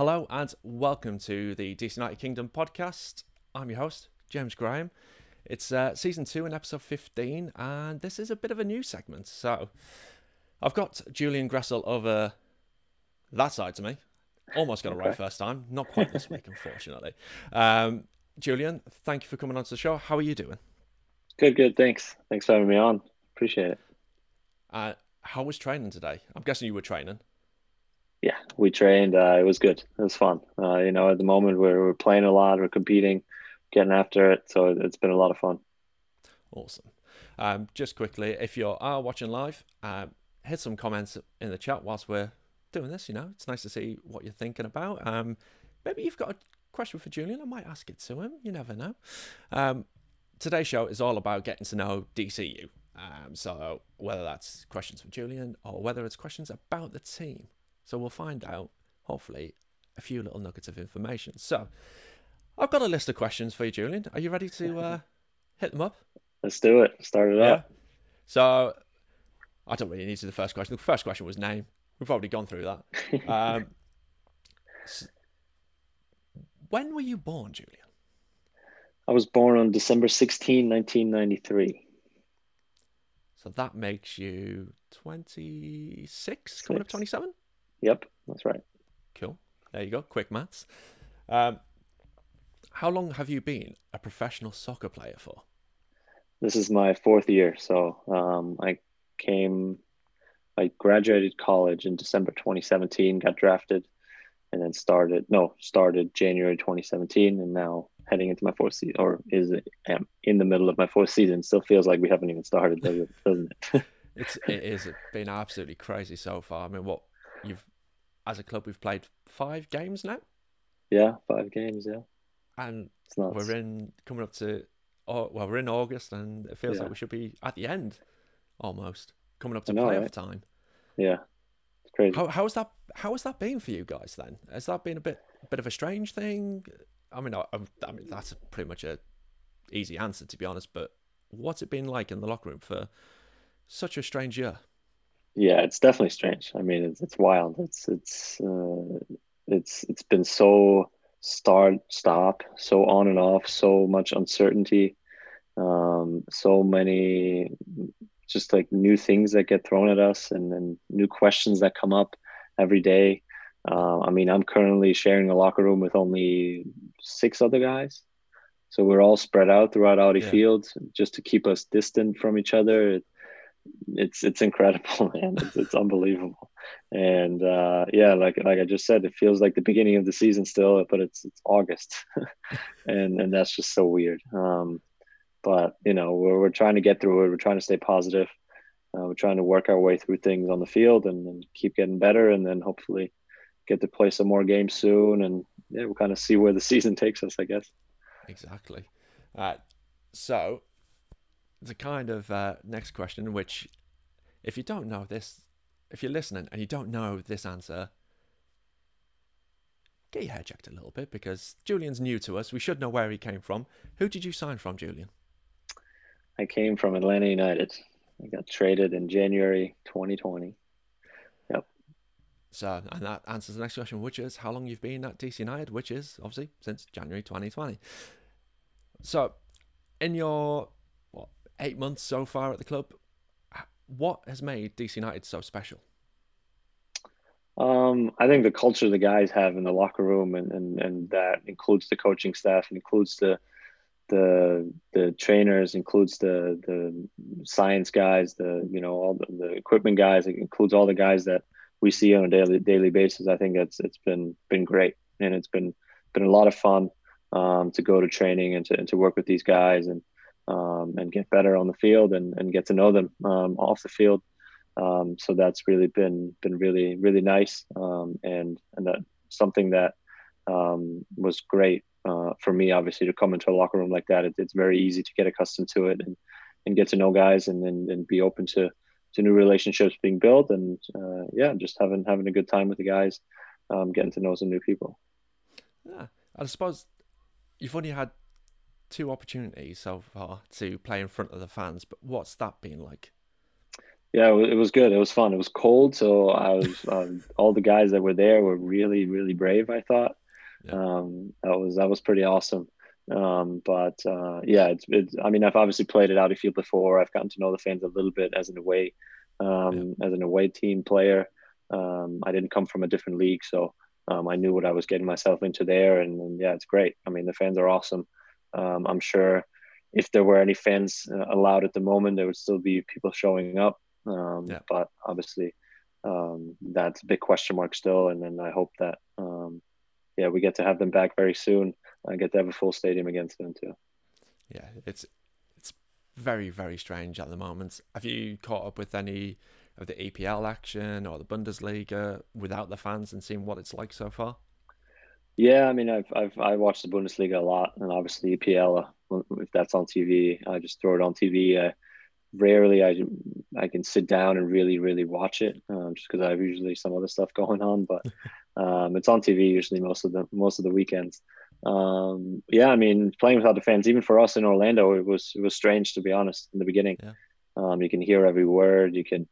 Hello and welcome to the DC United Kingdom podcast. I'm your host, James Graham. It's uh, season two and episode 15, and this is a bit of a new segment. So, I've got Julian Gressel over that side to me. Almost got it right first time. Not quite this week, unfortunately. Um, Julian, thank you for coming on to the show. How are you doing? Good, good. Thanks. Thanks for having me on. Appreciate it. Uh, how was training today? I'm guessing you were training. Yeah, we trained. Uh, it was good. It was fun. Uh, you know, at the moment we're, we're playing a lot, we're competing, getting after it. So it's been a lot of fun. Awesome. Um, just quickly, if you are watching live, um, hit some comments in the chat whilst we're doing this. You know, it's nice to see what you're thinking about. Um, maybe you've got a question for Julian. I might ask it to him. You never know. Um, today's show is all about getting to know DCU. Um, so whether that's questions for Julian or whether it's questions about the team. So we'll find out, hopefully, a few little nuggets of information. So I've got a list of questions for you, Julian. Are you ready to uh, hit them up? Let's do it. Start it yeah. up. So I don't really need to the first question. The first question was name. We've already gone through that. Um, so when were you born, Julian? I was born on December 16, 1993. So that makes you 26, Six. coming up 27? Yep, that's right. Cool. There you go. Quick maths. Um, how long have you been a professional soccer player for? This is my fourth year. So um, I came, I graduated college in December 2017, got drafted, and then started, no, started January 2017, and now heading into my fourth season, or is it am in the middle of my fourth season. Still feels like we haven't even started, doesn't it? it's it is been absolutely crazy so far. I mean, what you've as a club we've played five games now. Yeah, five games. Yeah, and we're in coming up to oh well, we're in August, and it feels yeah. like we should be at the end almost coming up to know, playoff right? time. Yeah, it's crazy. How how's that? How has that been for you guys then? Has that been a bit bit of a strange thing? I mean, I, I mean that's pretty much a easy answer to be honest. But what's it been like in the locker room for such a strange year? Yeah, it's definitely strange. I mean, it's it's wild. It's it's uh, it's it's been so start stop, so on and off, so much uncertainty, um, so many just like new things that get thrown at us, and then new questions that come up every day. Uh, I mean, I'm currently sharing a locker room with only six other guys. So we're all spread out throughout Audi yeah. Field just to keep us distant from each other. It, it's it's incredible, man. It's, it's unbelievable. And uh, yeah, like like I just said, it feels like the beginning of the season still, but it's it's August, and and that's just so weird. Um, but you know, we're we're trying to get through it. We're trying to stay positive. Uh, we're trying to work our way through things on the field and, and keep getting better, and then hopefully get to play some more games soon, and yeah, we'll kind of see where the season takes us, I guess. Exactly. Uh, so the kind of uh, next question, which, if you don't know this, if you're listening and you don't know this answer, get your head checked a little bit because Julian's new to us. We should know where he came from. Who did you sign from, Julian? I came from Atlanta United. I got traded in January 2020. Yep. So, and that answers the next question, which is how long you've been at DC United, which is obviously since January 2020. So, in your eight months so far at the club, what has made DC United so special? Um, I think the culture the guys have in the locker room, and, and, and that includes the coaching staff, and includes the the the trainers, includes the the science guys, the you know all the, the equipment guys, it includes all the guys that we see on a daily daily basis. I think it's it's been been great, and it's been been a lot of fun um, to go to training and to and to work with these guys and um, and get better on the field and, and get to know them um, off the field. Um, so that's really been been really really nice um, and and that something that um, was great uh, for me obviously to come into a locker room like that. It, it's very easy to get accustomed to it and and get to know guys and and, and be open to to new relationships being built and uh, yeah just having having a good time with the guys um, getting to know some new people yeah i suppose you've only had two opportunities so far to play in front of the fans but what's that been like Yeah, it was good. It was fun. It was cold, so I was um, all the guys that were there were really, really brave. I thought yeah. um, that was that was pretty awesome. Um, but uh, yeah, it's, it's, I mean, I've obviously played at Audi Field before. I've gotten to know the fans a little bit as an away, um, yeah. as an away team player. Um, I didn't come from a different league, so um, I knew what I was getting myself into there. And, and, yeah, it's great. I mean, the fans are awesome. Um, I'm sure if there were any fans uh, allowed at the moment, there would still be people showing up. Um, yeah. But obviously, that's a big question mark still. And then I hope that yeah, we get to have them back very soon. I get to have a full stadium against them too. Yeah, it's it's very very strange at the moment. Have you caught up with any of the EPL action or the Bundesliga without the fans and seen what it's like so far? Yeah, I mean, I've I've I watched the Bundesliga a lot, and obviously EPL. If that's on TV, I just throw it on TV. Uh, rarely I I can sit down and really really watch it, um, just because I have usually some other stuff going on. But um, it's on TV usually most of the most of the weekends um, yeah, I mean, playing without the fans, even for us in Orlando, it was it was strange to be honest in the beginning. Yeah. Um, you can hear every word. You can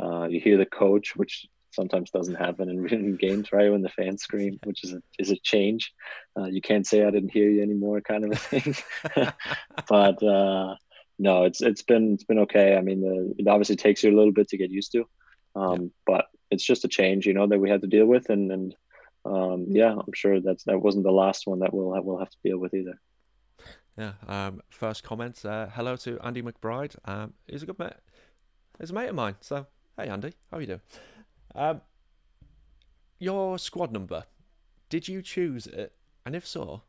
uh, you hear the coach, which sometimes doesn't happen in, in games, right? When the fans scream, which is a is a change. Uh, you can't say I didn't hear you anymore, kind of a thing. but uh, no, it's it's been it's been okay. I mean, the, it obviously takes you a little bit to get used to, um, yeah. but it's just a change, you know, that we had to deal with, and and um, yeah, I'm sure that that wasn't the last one that we'll have, we'll have to deal with either. Yeah. Um, first comment. Uh, hello to Andy McBride. Um, he's a good mate. He's a mate of mine. So hey, Andy, how are you doing? Um, your squad number. Did you choose it? And if so,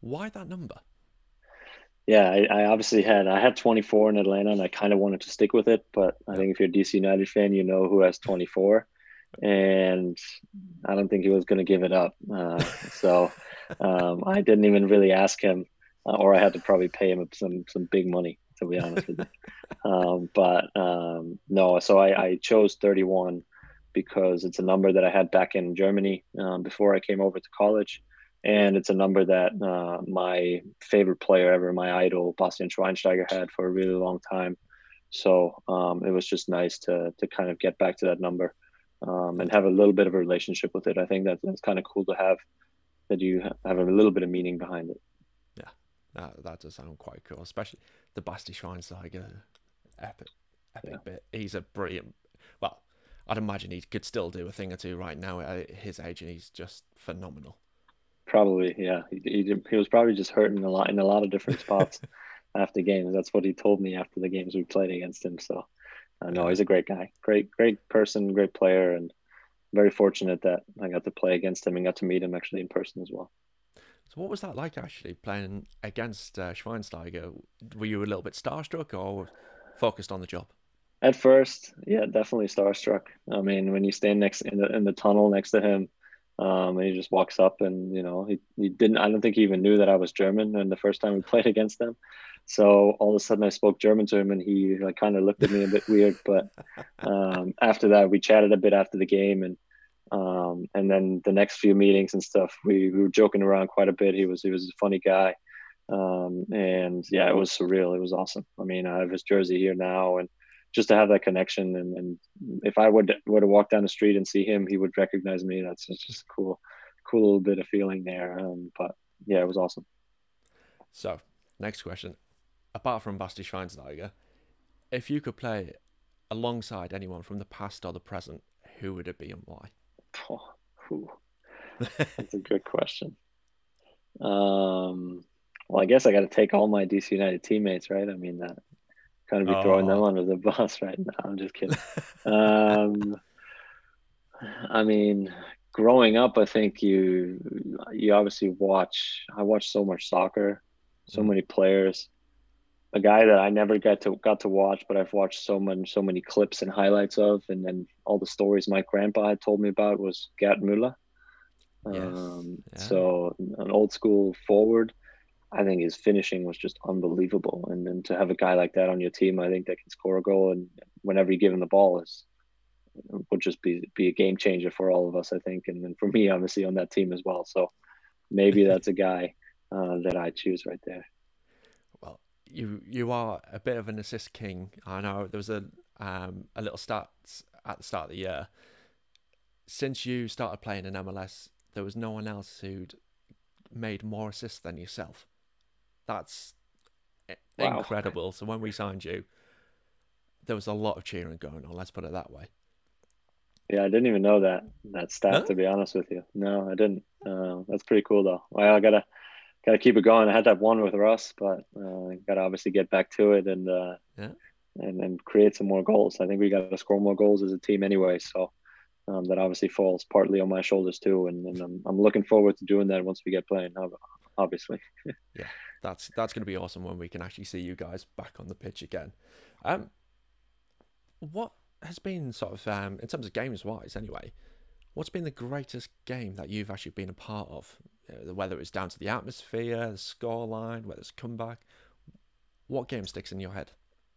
why that number? Yeah, I, I, obviously had I had 24 in Atlanta, and I kind of wanted to stick with it. But I think if you're a DC United fan, you know who has 24 and I don't think he was going to give it up. Uh, so um, I didn't even really ask him, uh, or I had to probably pay him some some big money to be honest with you. Um, but um, no, so I, I, chose 31 because it's a number that I had back in Germany um, before I came over to college. And it's a number that uh, my favorite player ever, my idol, Bastian Schweinsteiger, had for a really long time. So um, it was just nice to to kind of get back to that number um, and have a little bit of a relationship with it. I think that that's kind of cool to have that you have a little bit of meaning behind it. Yeah, that, that does sound quite cool, especially the Basti Schweinsteiger epic, epic yeah. bit. He's a brilliant. I'd imagine he could still do a thing or two right now at his age, and he's just phenomenal. Probably, yeah. He, he, he was probably just hurting a lot in a lot of different spots after games. That's what he told me after the games we played against him. So uh, no, he's a great guy, great, great person, great player, and very fortunate that I got to play against him and got to meet him actually in person as well. So, what was that like actually playing against uh, Schweinsteiger? Were you a little bit starstruck or focused on the job? At first, yeah, definitely starstruck. I mean, when you stand next in the in the tunnel next to him, um, and he just walks up and you know he, he didn't. I don't think he even knew that I was German. And the first time we played against them, so all of a sudden I spoke German to him and he like kind of looked at me a bit weird. But um, after that, we chatted a bit after the game and um, and then the next few meetings and stuff, we, we were joking around quite a bit. He was he was a funny guy, um, and yeah, it was surreal. It was awesome. I mean, I have his jersey here now, and just to have that connection. And, and if I would were to walk down the street and see him, he would recognize me. That's just a cool, cool little bit of feeling there. Um, but yeah, it was awesome. So, next question: apart from Basti Schweinsteiger, if you could play alongside anyone from the past or the present, who would it be and why? Oh, That's a good question. Um, well, I guess I got to take all my DC United teammates, right? I mean, that kind of be oh. throwing them oh. under the bus right now. I'm just kidding. um, I mean, growing up, I think you you obviously watch. I watch so much soccer, so mm-hmm. many players a guy that I never got to got to watch, but I've watched so many so many clips and highlights of, and then all the stories my grandpa had told me about was Gerd Müller. Yes. Um, yeah. So an old school forward, I think his finishing was just unbelievable, and then to have a guy like that on your team, I think that can score a goal, and whenever you give him the ball, is would just be be a game changer for all of us, I think, and then for me, obviously on that team as well. So maybe that's a guy uh, that I choose right there Well, you you are a bit of an assist king. I know there was a um, a little stats at the start of the year. Since you started playing in MLS, there was no one else who'd made more assists than yourself. That's wow. incredible. So when we signed you, there was a lot of cheering going on. Let's put it that way. Yeah, I didn't even know that that stat. To be honest with you, no, I didn't. Uh, that's pretty cool though. Well, I gotta gotta keep it going. I had that one with Russ, but uh, gotta obviously get back to it and uh, yeah. and and create some more goals. I think we got to score more goals as a team anyway. So um, that obviously falls partly on my shoulders too, and, and I'm I'm looking forward to doing that once we get playing. Obviously. yeah, that's that's going to be awesome when we can actually see you guys back on the pitch again. Um, what has been sort of um, in terms of games wise anyway? What's been the greatest game that you've actually been a part of? Whether it's down to the atmosphere, the scoreline, whether it's comeback, what game sticks in your head?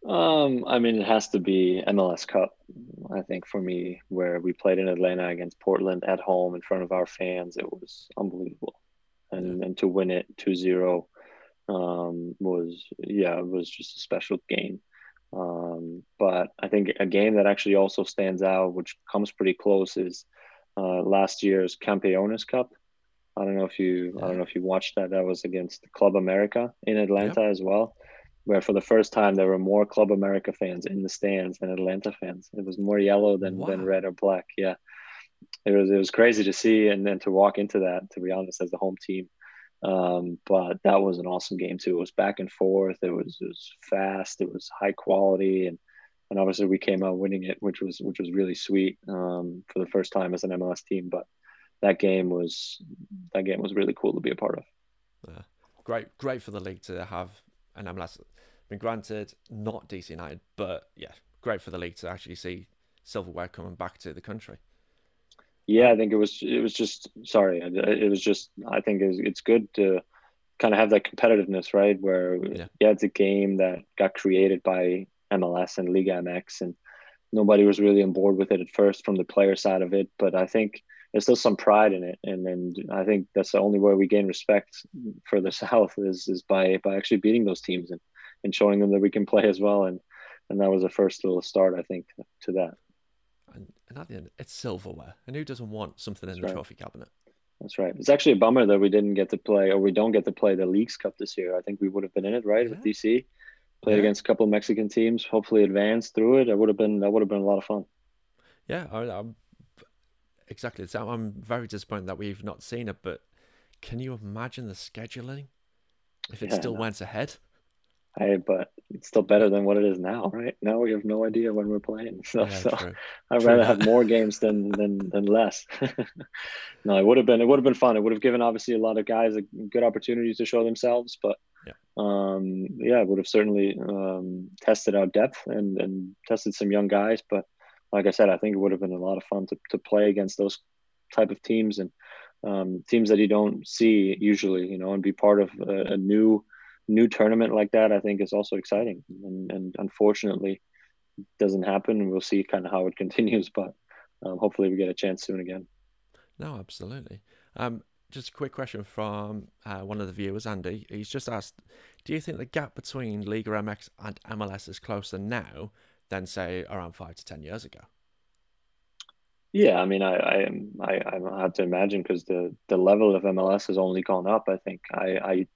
Um, I mean, it has to be MLS Cup. I think for me, where we played in Atlanta against Portland at home in front of our fans, it was unbelievable, and and to win it 2-0 um, was yeah, it was just a special game. Um, but I think a game that actually also stands out, which comes pretty close, is uh, last year's Campeones Cup. I don't know if you yeah. I don't know if you watched that. That was against Club America in Atlanta yep. as well, where for the first time there were more Club America fans in the stands than Atlanta fans. It was more yellow than, wow. than red or black. Yeah, it was it was crazy to see and then to walk into that. To be honest, as the home team, um, but that was an awesome game too. It was back and forth. It was it was fast. It was high quality, and and obviously we came out winning it, which was which was really sweet um, for the first time as an MLS team. But that game was that game was really cool to be a part of. Yeah. Great, great for the league to have an MLS. I mean, granted, not DC United, but yeah, great for the league to actually see silverware coming back to the country. Yeah, I think it was it was just sorry, it was just I think it's, it's good to kind of have that competitiveness, right? Where yeah. yeah, it's a game that got created by MLS and Liga MX, and nobody was really on board with it at first from the player side of it. But I think there's still some pride in it, and and I think that's the only way we gain respect for the South is is by by actually beating those teams and and showing them that we can play as well. And and that was the first little start, I think, to that and, at the end, it's silverware. And who doesn't want something in That's the right. trophy cabinet? That's right. It's actually a bummer that we didn't get to play, or we don't get to play the Leagues Cup this year. I think we would have been in it, right, yeah. with DC. Played yeah. against a couple of Mexican teams. Hopefully, advance through it. That would have been that would have been a lot of fun. Yeah, I, I'm exactly. So I'm very disappointed that we've not seen it. But can you imagine the scheduling if it yeah, still no. went ahead? Hey, but it's still better than what it is now, right? Now we have no idea when we're playing. So, yeah, so I'd rather have more games than than than less. no, it would have been it would have been fun. It would have given obviously a lot of guys a good opportunities to show themselves, but yeah, um, yeah, it would have certainly um, tested our depth and and tested some young guys. But like I said, I think it would have been a lot of fun to to play against those type of teams and um, teams that you don't see usually, you know, and be part of a, a new new tournament like that, I think is also exciting. And, and unfortunately, doesn't happen. We'll see kind of how it continues, but um, hopefully we get a chance soon again. No, absolutely. Um, just a quick question from uh, one of the viewers, Andy. He's just asked, do you think the gap between Liga MX and MLS is closer now than, say, around five to ten years ago? Yeah, I mean, I I I, I have to imagine because the the level of MLS has only gone up. I think I I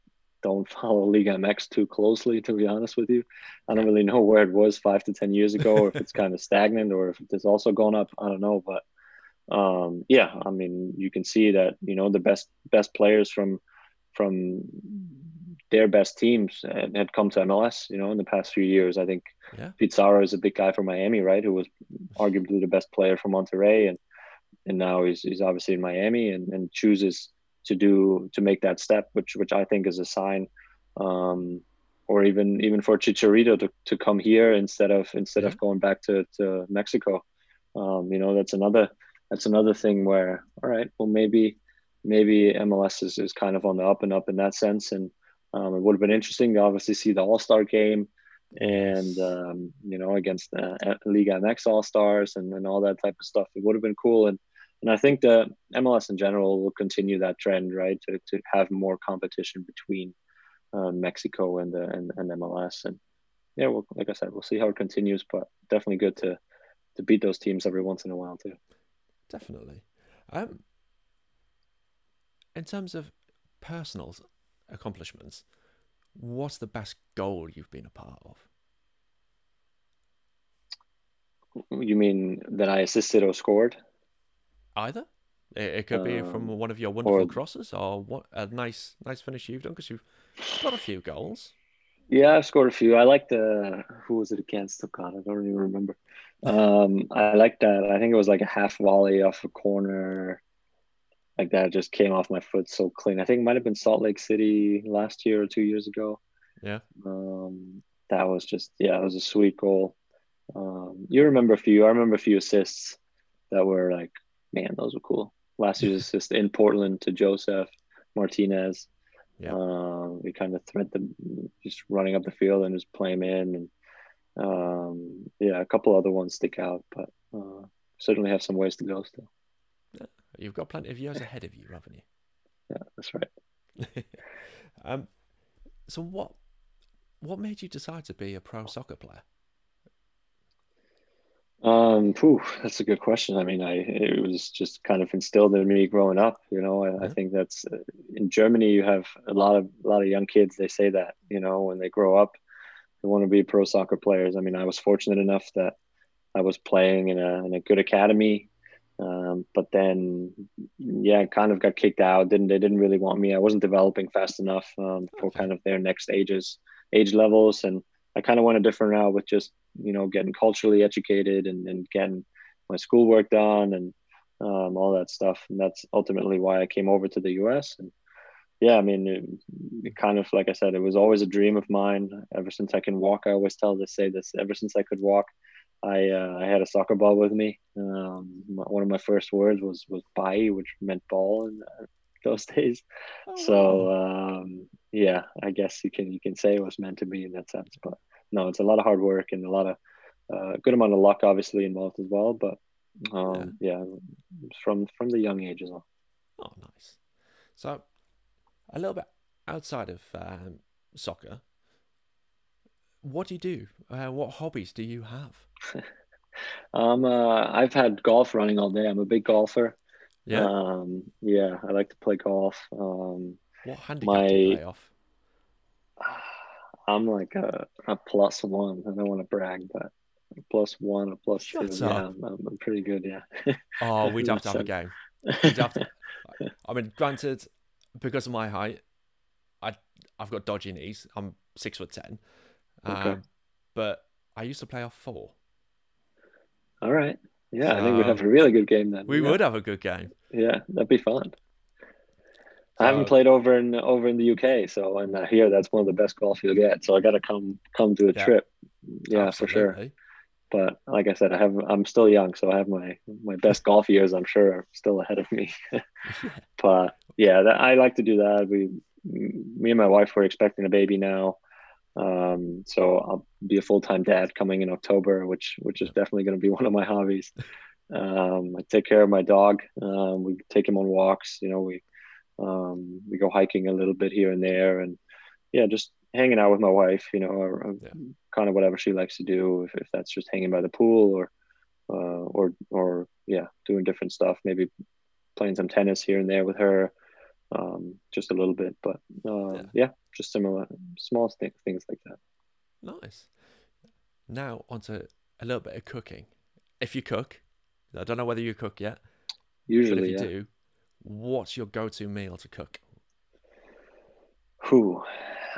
don't follow Liga MX too closely, to be honest with you. I don't really know where it was five to ten years ago, or if it's kind of stagnant, or if it's also gone up. I don't know, but um, yeah, I mean, you can see that you know the best best players from from their best teams had come to MLS. You know, in the past few years, I think yeah. Pizarro is a big guy from Miami, right? Who was arguably the best player from Monterrey, and and now he's he's obviously in Miami and, and chooses to do to make that step, which which I think is a sign. Um, or even even for Chicharito to, to come here instead of instead yeah. of going back to, to Mexico. Um, you know, that's another that's another thing where all right, well maybe maybe MLS is, is kind of on the up and up in that sense. And um, it would have been interesting to obviously see the All Star game and um, you know against the Liga MX All Stars and, and all that type of stuff. It would have been cool. And and I think the MLS in general will continue that trend, right? To, to have more competition between uh, Mexico and, the, and and MLS, and yeah, well, like I said, we'll see how it continues, but definitely good to to beat those teams every once in a while too. Definitely. Um, in terms of personal accomplishments, what's the best goal you've been a part of? You mean that I assisted or scored? Either. It, could be from Um, one of your wonderful or- crosses, or what a nice, nice finish you've done because you've got a few goals. Yeah, I've scored a few. I like the who was it against? Oh God, I don't even remember. Um, I like that. I think it was like a half volley off a corner, like that. Just came off my foot so clean. I think it might have been Salt Lake City last year or two years ago. Yeah. Um, that was just yeah, it was a sweet goal. Um, you remember a few. I remember a few assists that were like, man, those were cool. Last year's assist in Portland to Josef Martinez. Yeah. Um, we kind of thread them just running up the field and just play in, and um, yeah, a couple other ones stick out, but uh, certainly have some ways to go still. You've got plenty of years ahead of you, haven't you? Yeah, that's right. um, so what what made you decide to be a pro soccer player? Um, phew, that's a good question. I mean, I it was just kind of instilled in me growing up. You know, I, I think that's uh, in Germany. You have a lot of a lot of young kids. They say that you know when they grow up, they want to be pro soccer players. I mean, I was fortunate enough that I was playing in a in a good academy, um, but then yeah, kind of got kicked out. Didn't they didn't really want me. I wasn't developing fast enough um, for kind of their next ages age levels, and I kind of went a different route with just you know getting culturally educated and, and getting my schoolwork done and um, all that stuff. And that's ultimately why I came over to the U.S. And yeah, I mean, it, it kind of like I said, it was always a dream of mine ever since I can walk. I always tell this say this ever since I could walk. I uh, I had a soccer ball with me. Um, my- one of my first words was was "bai," which meant ball in uh, those days. Oh. So um, yeah, I guess you can you can say it was meant to be in that sense. But no, it's a lot of hard work and a lot of uh, good amount of luck obviously involved as well. But um, yeah. from from the young age as well. Oh, nice. So, a little bit outside of um, soccer, what do you do? Uh, what hobbies do you have? Um, uh, I've had golf running all day. I'm a big golfer. Yeah. Um, yeah, I like to play golf. Um, what handicap do you play off? I'm like a, a plus one. I don't want to brag, but plus one, a plus Shut two. up. Yeah, I'm, I'm pretty good. Yeah. Oh, we'd have to have a game. We'd have to. I mean, granted, because of my height, I I've got dodgy knees. I'm six foot ten, Okay. um, but I used to play off four. All right. Yeah, I think we'd have a really good game then. We yeah. would have a good game. Yeah, that'd be fun. I haven't So- played over in over in the UK, so and I hear that's one of the best golf you'll get. So I got to come come to a Yeah. trip. Yeah, for sure. But like I said, I have I'm still young, so I have my my best golf years. I'm sure are still ahead of me. but yeah, that, I like to do that. We, me and my wife were expecting a baby now, um, so I'll be a full time dad coming in October, which which is definitely going to be one of my hobbies. Um, I take care of my dog. Um, we take him on walks. You know, we um, we go hiking a little bit here and there, and yeah, just hanging out with my wife. You know, or, or Yeah. kind of whatever she likes to do. If, if that's just hanging by the pool, or uh, or or yeah, doing different stuff. Maybe playing some tennis here and there with her, um, just a little bit. But uh, Yeah. yeah. just similar small th- things like that. Nice. Now onto a little bit of cooking. If you cook, I don't know whether you cook yet, but if you yeah. do, what's your go-to meal to cook? Whew.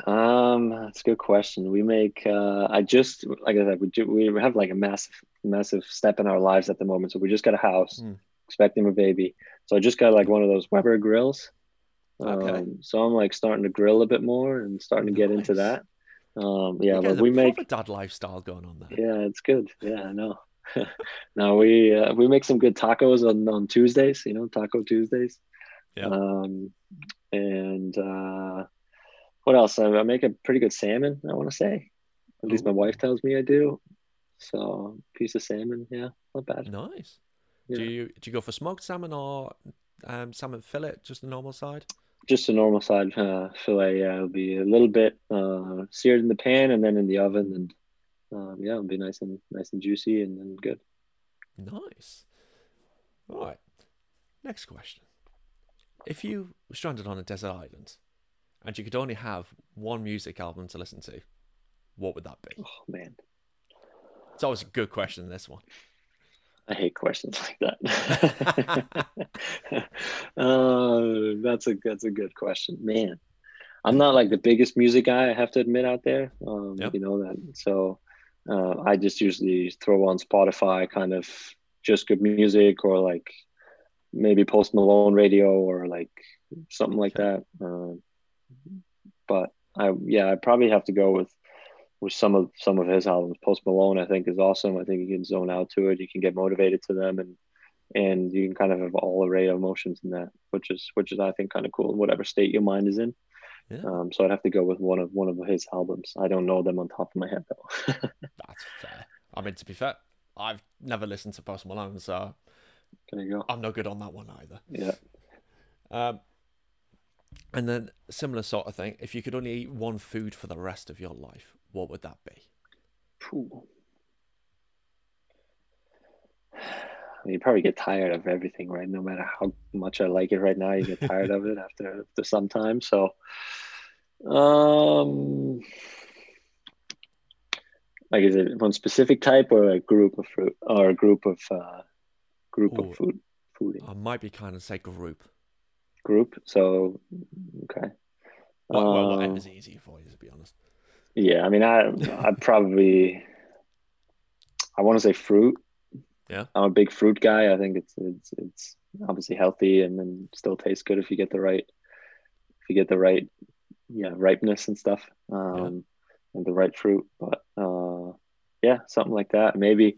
Um, that's a good question. We make, uh, I just, like I said, we do, we have like a massive, massive step in our lives at the moment. So we just got a house, Mm. expecting a baby. So I just got like one of those Weber grills. Okay. Um, so I'm like starting to grill a bit more and starting to get into that. Um, yeah, but we make, dad lifestyle going on there. yeah, it's good. Yeah, I know. no, we, uh, we make some good tacos on, on Tuesdays, you know, Taco Tuesdays. Yeah. Um, and, uh, what else? I, I make a pretty good salmon. I want to say, at least my wife tells me I do. So piece of salmon, yeah, not bad. Nice. Yeah. Do you do you go for smoked salmon or um, salmon fillet, just the normal side? Just a normal side uh, fillet. Yeah, it'll be a little bit uh, seared in the pan and then in the oven, and um, yeah, it'll be nice and nice and juicy and, and good. Nice. All right. Next question. If you were stranded on a desert island and you could only have one music album to listen to, what would that be? Oh man, It's always a good question, this one. I hate questions like that. uh, that's a that's a good question, man. I'm not like the biggest music guy, I have to admit out there. Um, Yep. You know that, so uh, I just usually throw on Spotify, kind of just good music, or like maybe Post Malone radio, or like something like that. Um, but I, yeah, I probably have to go with with some of some of his albums. Post Malone, I think, is awesome. I think you can zone out to it. You can get motivated to them, and and you can kind of have all array of emotions in that, which is which is I think kind of cool. Whatever state your mind is in. Yeah. Um, so I'd have to go with one of one of his albums. I don't know them on top of my head though. That's fair. I mean, to be fair, I've never listened to Post Malone, so there you go. I'm no good on that one either. Yeah. Um, and then similar sort of thing. If you could only eat one food for the rest of your life, what would that be? Phew. I mean, you probably get tired of everything, right? No matter how much I like it right now, you get tired of it after after some time. So, um, like, is it one specific type or a group of fruit or a group of uh, group Ooh. of food? Food I might be kind of say group. group. So, okay. Well, well Um, whatever's easier for you, to be honest. Yeah, I mean, I I probably I want to say fruit. Yeah. I'm a big fruit guy. I think it's it's it's obviously healthy and then still tastes good if you get the right if you get the right yeah ripeness and stuff um and the right fruit. But uh yeah, something like that. Maybe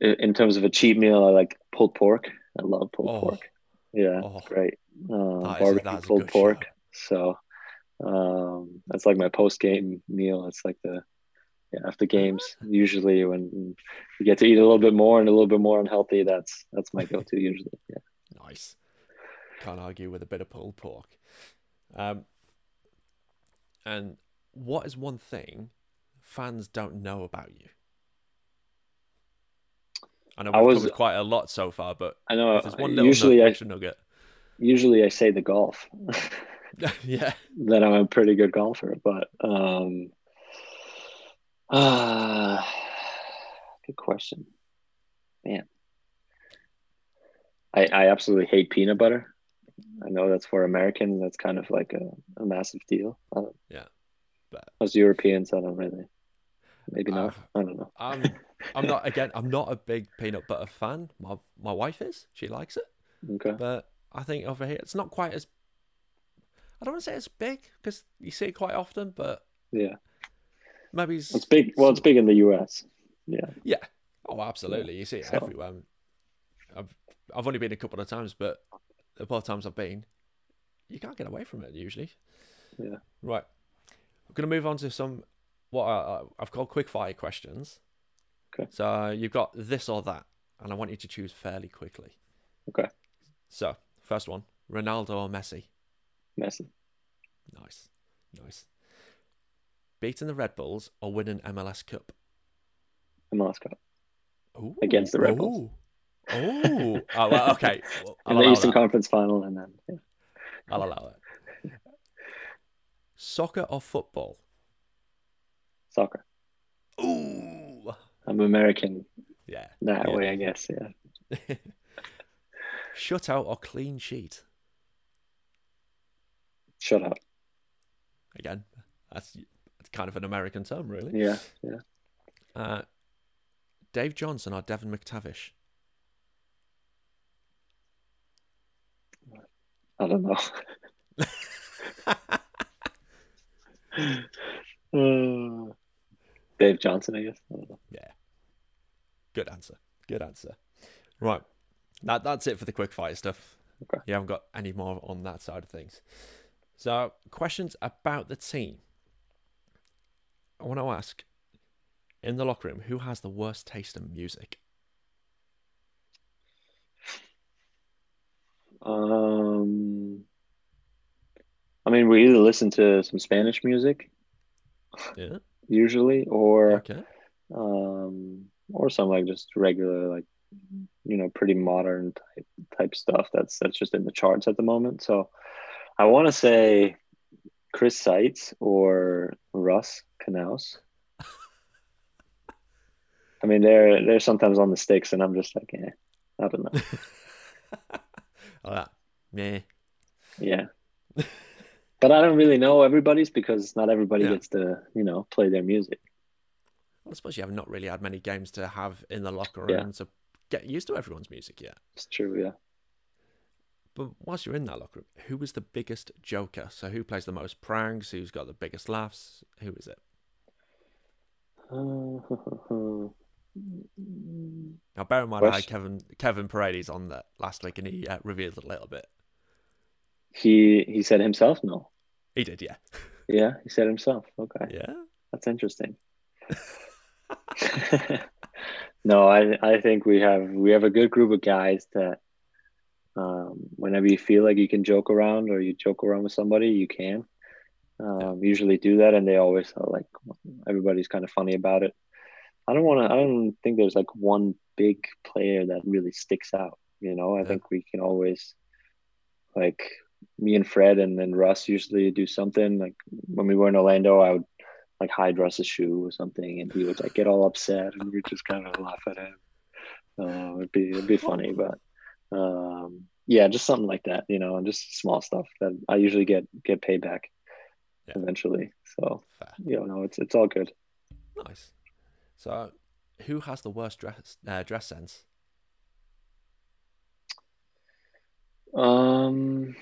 in terms of a cheap meal, I like pulled pork. I love pulled Oh. pork. Yeah, Oh. great. Um, That is barbecue is pulled pork. shout. So um, that's like my post game meal. It's like the yeah after games usually when you get to eat a little bit more and a little bit more unhealthy. That's that's my go to usually. Yeah. Nice. Can't argue with a bit of pulled pork. Um, and what is one thing fans don't know about you? I know I we've was- covered quite a lot so far, but I know. there's one little usually nug- I extra nugget. usually I say the golf yeah. that I'm a pretty good golfer, but um, uh, good question, man. I I absolutely hate peanut butter. I know that's for Americans. That's kind of like a, a massive deal. I don't, Yeah, but- us Europeans, I don't really. Maybe not. Uh, I don't know. I'm I'm not again. I'm not a big peanut butter fan. My my wife is. She likes it, Okay. but I think over here it's not quite as. I don't want to say it's big because you see it quite often, but Yeah, maybe it's, big. Well, it's big in the U.S. Yeah. Yeah. Oh, absolutely. You see it So- everywhere. Um, I've I've only been a couple of times, but the both times I've been, you can't get away from it usually. Yeah. Right. I'm going to move on to some what I, I've called quick fire questions. Okay. So you've got this or that, and I want you to choose fairly quickly. Okay. So first one: Ronaldo or Messi? Messi. Nice, nice. Beating the Red Bulls or winning MLS Cup? MLS Cup Ooh, Against the Red Bulls. ooh. Oh, well, okay. Well, in the Eastern that. Conference Final, and then yeah. I'll allow it. Soccer or football? soccer. Ooh, I'm American yeah. that Yeah. way, I guess. Yeah. Shutout or clean sheet? Shut up. Again, that's kind of an American term, really. Yeah. Yeah. Uh, Dave Johnson or Devon McTavish? I don't know. uh, Dave Johnson, I guess. I don't. Good answer. Good answer. Right. That that's it for the quick fire stuff. Okay. You haven't got any more on that side of things. So, questions about the team. I want to ask in the locker room who has the worst taste in music? Um, I mean, we either listen to some Spanish music Yeah. usually, or Okay. um, or some like just regular like you know pretty modern type type stuff that's that's just in the charts at the moment. So I want to say Chris Seitz or Russ Canouse. I mean, they're they're sometimes on the sticks, and I'm just like, eh, I don't know. oh, that, yeah, yeah. but I don't really know everybody's because not everybody Yeah. gets to you know play their music. I suppose you have not really had many games to have in the locker room Yeah. to get used to everyone's music yet. It's true, yeah. But whilst you're in that locker room, who was the biggest joker? So who plays the most pranks? Who's got the biggest laughs? Who is it? Now, bear in mind, I had Kevin Kevin Paredes on that last week, and he uh, revealed a little bit. he he said himself, no. He did, yeah, Yeah, he said himself. Okay, yeah. that's interesting. no, I I think we have we have a good group of guys that um, whenever you feel like you can joke around or you joke around with somebody, you can. Um, Usually do that, and they always are like everybody's kind of funny about it. I don't want to. I don't think there's like one big player that really sticks out. You know, I Yeah. think we can always like me and Fred and then Russ usually do something. Like when we were in Orlando, I would like hide Russ's shoe or something, and he would like get all upset, and we'd just kind of laugh at him. Uh, it'd be it'd be funny, but um, yeah, just something like that, you know, and just small stuff that I usually get get paid back Yeah. eventually. So Fair. you know, it's it's all good. Nice. So, who has the worst dress uh, dress sense? Um,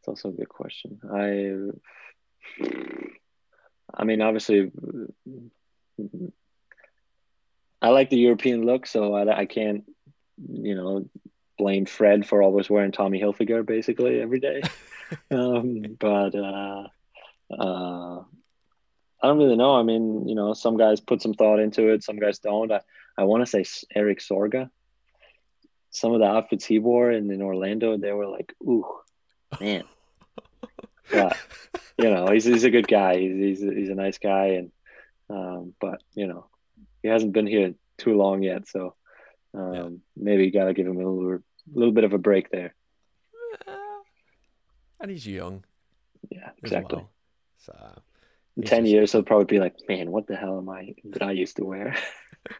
it's also a good question. I, I mean, obviously, I like the European look, so I, I can't, you know, blame Fred for always wearing Tommy Hilfiger basically every day. um, but uh, uh, I don't really know. I mean, you know, some guys put some thought into it, some guys don't. I, I want to say Erik Sorga. Some of the outfits he wore in, in Orlando, they were like, ooh, man. But you know, he's he's a good guy. He's he's, he's a nice guy, and um, but you know, he hasn't been here too long yet, so um, Yeah. maybe you got to give him a little little bit of a break there. Uh, and he's young Yeah, exactly. well. So, In ten just- years, he'll probably be like, man, what the hell am I That I used to wear?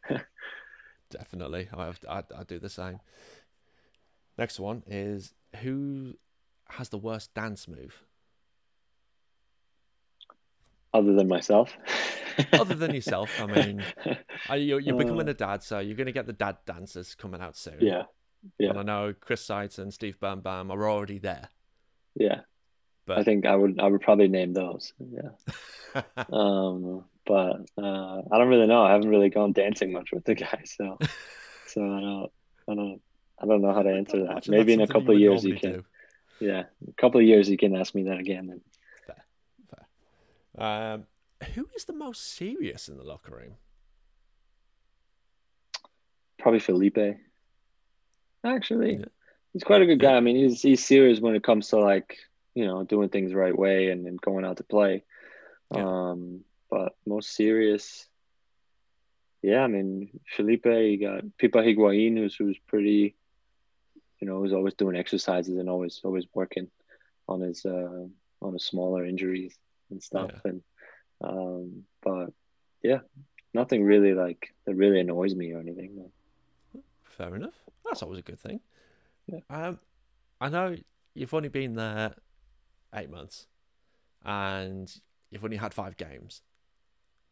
definitely, I, I I do the same. Next one is who has the worst dance move Other than myself. other than yourself. I mean, you're, you're becoming Uh, a dad, so you're going to get the dad dancers coming out soon. yeah, yeah. And I know Chris Seitz and Steve Birnbaum are already there. yeah. But I think I would I would probably name those. Yeah. Um, but uh, I don't really know. I haven't really gone dancing much with the guys, so so I don't I don't I don't know how to answer that. Maybe in a couple of years you can. Yeah, a couple of years you can ask me that again. And do. Um, who is the most serious in the locker room? probably Felipe. Actually, Yeah. he's quite a good guy. I mean, he's he's serious when it comes to like you know doing things the right way and, and going out to play. Yeah. Um, but most serious, yeah. I mean, Felipe. You got Pipa Higuain, who's who's pretty, you know, who's always doing exercises and always always working on his uh, on his smaller injuries and stuff. And um, but yeah, nothing really like that really annoys me or anything. Fair enough. That's always a good thing. Yeah. Um, I know you've only been there eight months, and you've only had five games.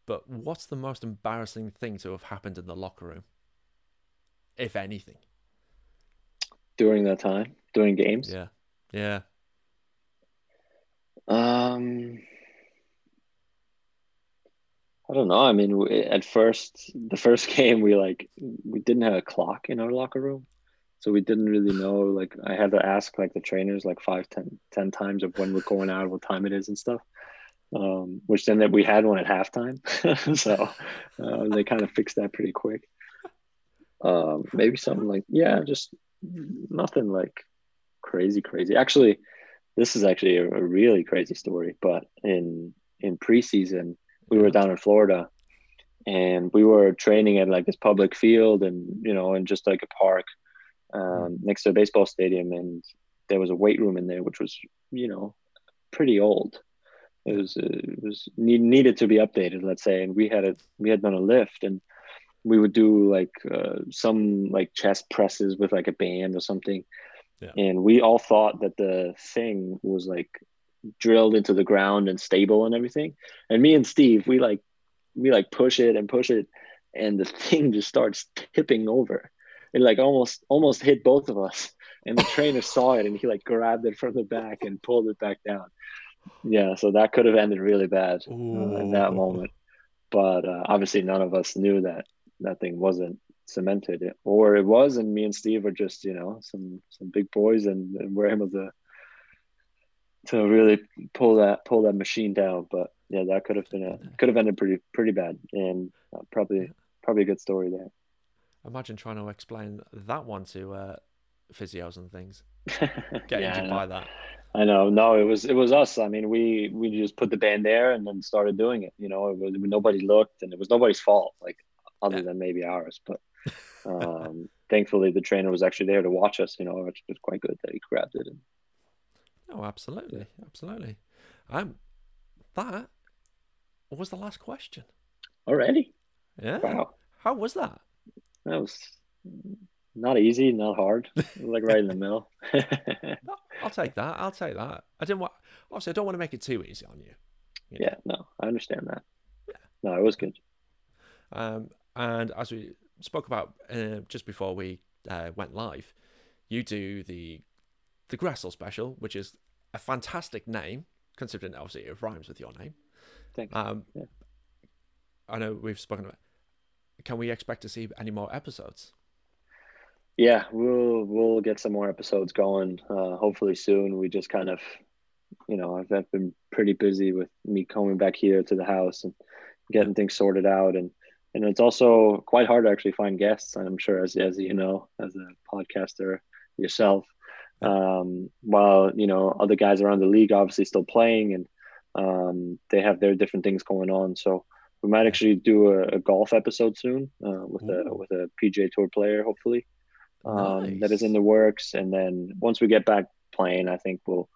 But what's the most embarrassing thing to have happened in the locker room, if anything? during that time during games. Yeah, yeah, Um, I don't know. I mean, at first, the first game, we like we didn't have a clock in our locker room, so we didn't really know. Like, I had to ask like the trainers like five, ten, ten times of when we're going out, what time it is, and stuff. Um, which then that we had one at halftime, so uh, they kind of fixed that pretty quick. Um, maybe something like yeah, just nothing like crazy, crazy. Actually, this is actually a, a really crazy story. But in in preseason. We were down in Florida, and we were training at like this public field, and you know, in just like a park um, next to a baseball stadium, and there was a weight room in there, which was you know pretty old. It was uh, it was need, needed to be updated, let's say, and we had a we had done a lift, and we would do like uh, some like chest presses with like a band or something, yeah. and we all thought that the thing was like drilled into the ground and stable and everything. And me and Steve, we like we like push it and push it, and the thing just starts tipping over. It like almost almost hit both of us. And the trainer saw it and he like grabbed it from the back and pulled it back down yeah, so that could have ended really bad uh, in that moment. But uh, obviously, none of us knew that that thing wasn't cemented, or it was, and me and Steve were just you know some some big boys, and, and we're able to to really pull that pull that machine down. But yeah, that could have been a could have ended pretty pretty bad, and uh, probably probably a good story there. Imagine trying to explain that one to uh, physios and things. Getting yeah, by that. I know. No, it was it was us. I mean, we we just put the band there and then started doing it. You know, it was nobody looked, and it was nobody's fault, like other yeah. than maybe ours. But um, thankfully, the trainer was actually there to watch us. You know, which was quite good that he grabbed it. And... Oh, absolutely, absolutely. Um, that was the last question. Already? Yeah. Wow. How was that? That was not easy, not hard. like right in the middle. I'll take that. I'll take that. I didn't want. Obviously, I don't want to make it too easy on you. you know? Yeah, no, I understand that. Yeah. No, it was good. Um, and as we spoke about uh, just before we uh, went live, you do the the Gressel special, which is a fantastic name, considering obviously it rhymes with your name. Thanks. Um, yeah. I know we've spoken about. Can we expect to see any more episodes? yeah, we'll we'll get some more episodes going. Uh, hopefully soon. We just kind of, you know, I've, I've been pretty busy with me coming back here to the house and getting things sorted out, and and it's also quite hard to actually find guests. I'm sure, as as you know, as a podcaster yourself. Um, while you know other guys around the league obviously still playing and um, they have their different things going on. So we might actually do a, a golf episode soon uh, with Ooh. a with a PGA Tour player, hopefully um, nice. that is in the works. And then once we get back playing, I think we'll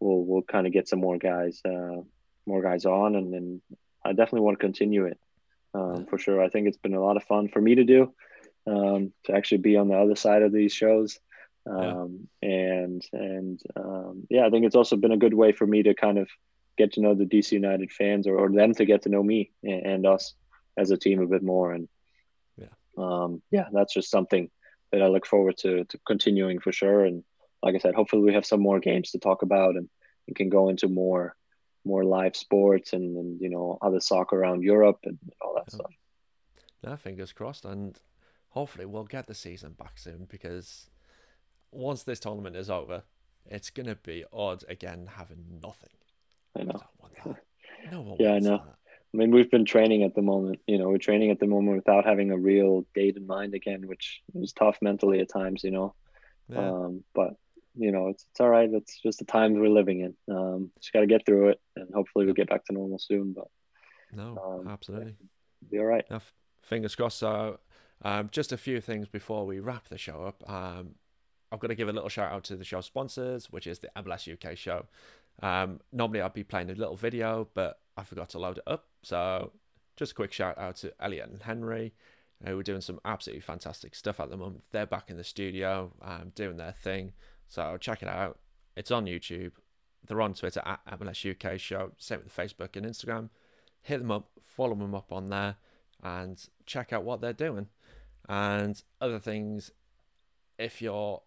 we'll we'll kind of get some more guys uh, more guys on, and then I definitely want to continue it um, for sure. I think it's been a lot of fun for me to do um, to actually be on the other side of these shows. Um, yeah. and and um, yeah, I think it's also been a good way for me to kind of get to know the DC United fans or, or them to get to know me and, and us as a team a bit more. And yeah, um, yeah, that's just something that I look forward to to continuing for sure. And like I said, hopefully we have some more games to talk about and, and can go into more more live sports and, and you know other soccer around Europe and all that yeah. stuff. Yeah, fingers crossed, and hopefully we'll get the season back soon because once this tournament is over, it's gonna be odd again having nothing. I know. No one yeah, I know. That. I mean, we've been training at the moment. You know, we're training at the moment without having a real date in mind again, which is tough mentally at times. You know, yeah. um, but you know, it's it's all right. It's just the times we're living in. Um, just got to get through it, and hopefully we get back to normal soon. But no, um, absolutely, be all right. Now, fingers crossed. So, um, just a few things before we wrap the show up. Um, I've got to give a little shout out to the show sponsors, which is the MLS UK show. Um, normally I'd be playing a little video, but I forgot to load it up. So just a quick shout out to Elliot and Henry, who are doing some absolutely fantastic stuff at the moment. They're back in the studio um, doing their thing. So check it out. It's on YouTube. They're on Twitter at MLS UK Show. Same with Facebook and Instagram. Hit them up, follow them up on there, and check out what they're doing. And other things, if you're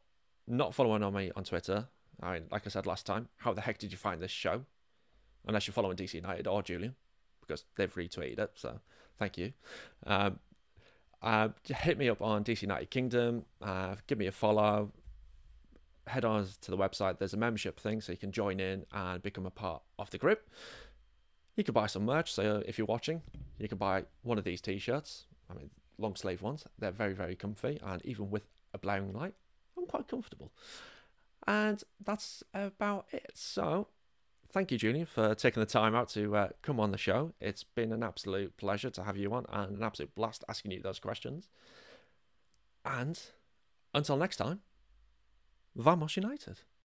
not following on me on Twitter, I mean, like I said last time, how the heck did you find this show? Unless you're following DC United or Julian because they've retweeted it. So thank you. Um, uh, hit me up on DC United Kingdom. Uh, give me a follow. Head on to the website. There's a membership thing, so you can join in and become a part of the group. You can buy some merch. So if you're watching, you can buy one of these t-shirts. I mean, long sleeve ones. They're very, very comfy, and even with a blowing light, quite comfortable. And that's about it. So thank you, Julian, for taking the time out to uh, come on the show. It's been an absolute pleasure to have you on and an absolute blast asking you those questions. And until next time, Vamos United.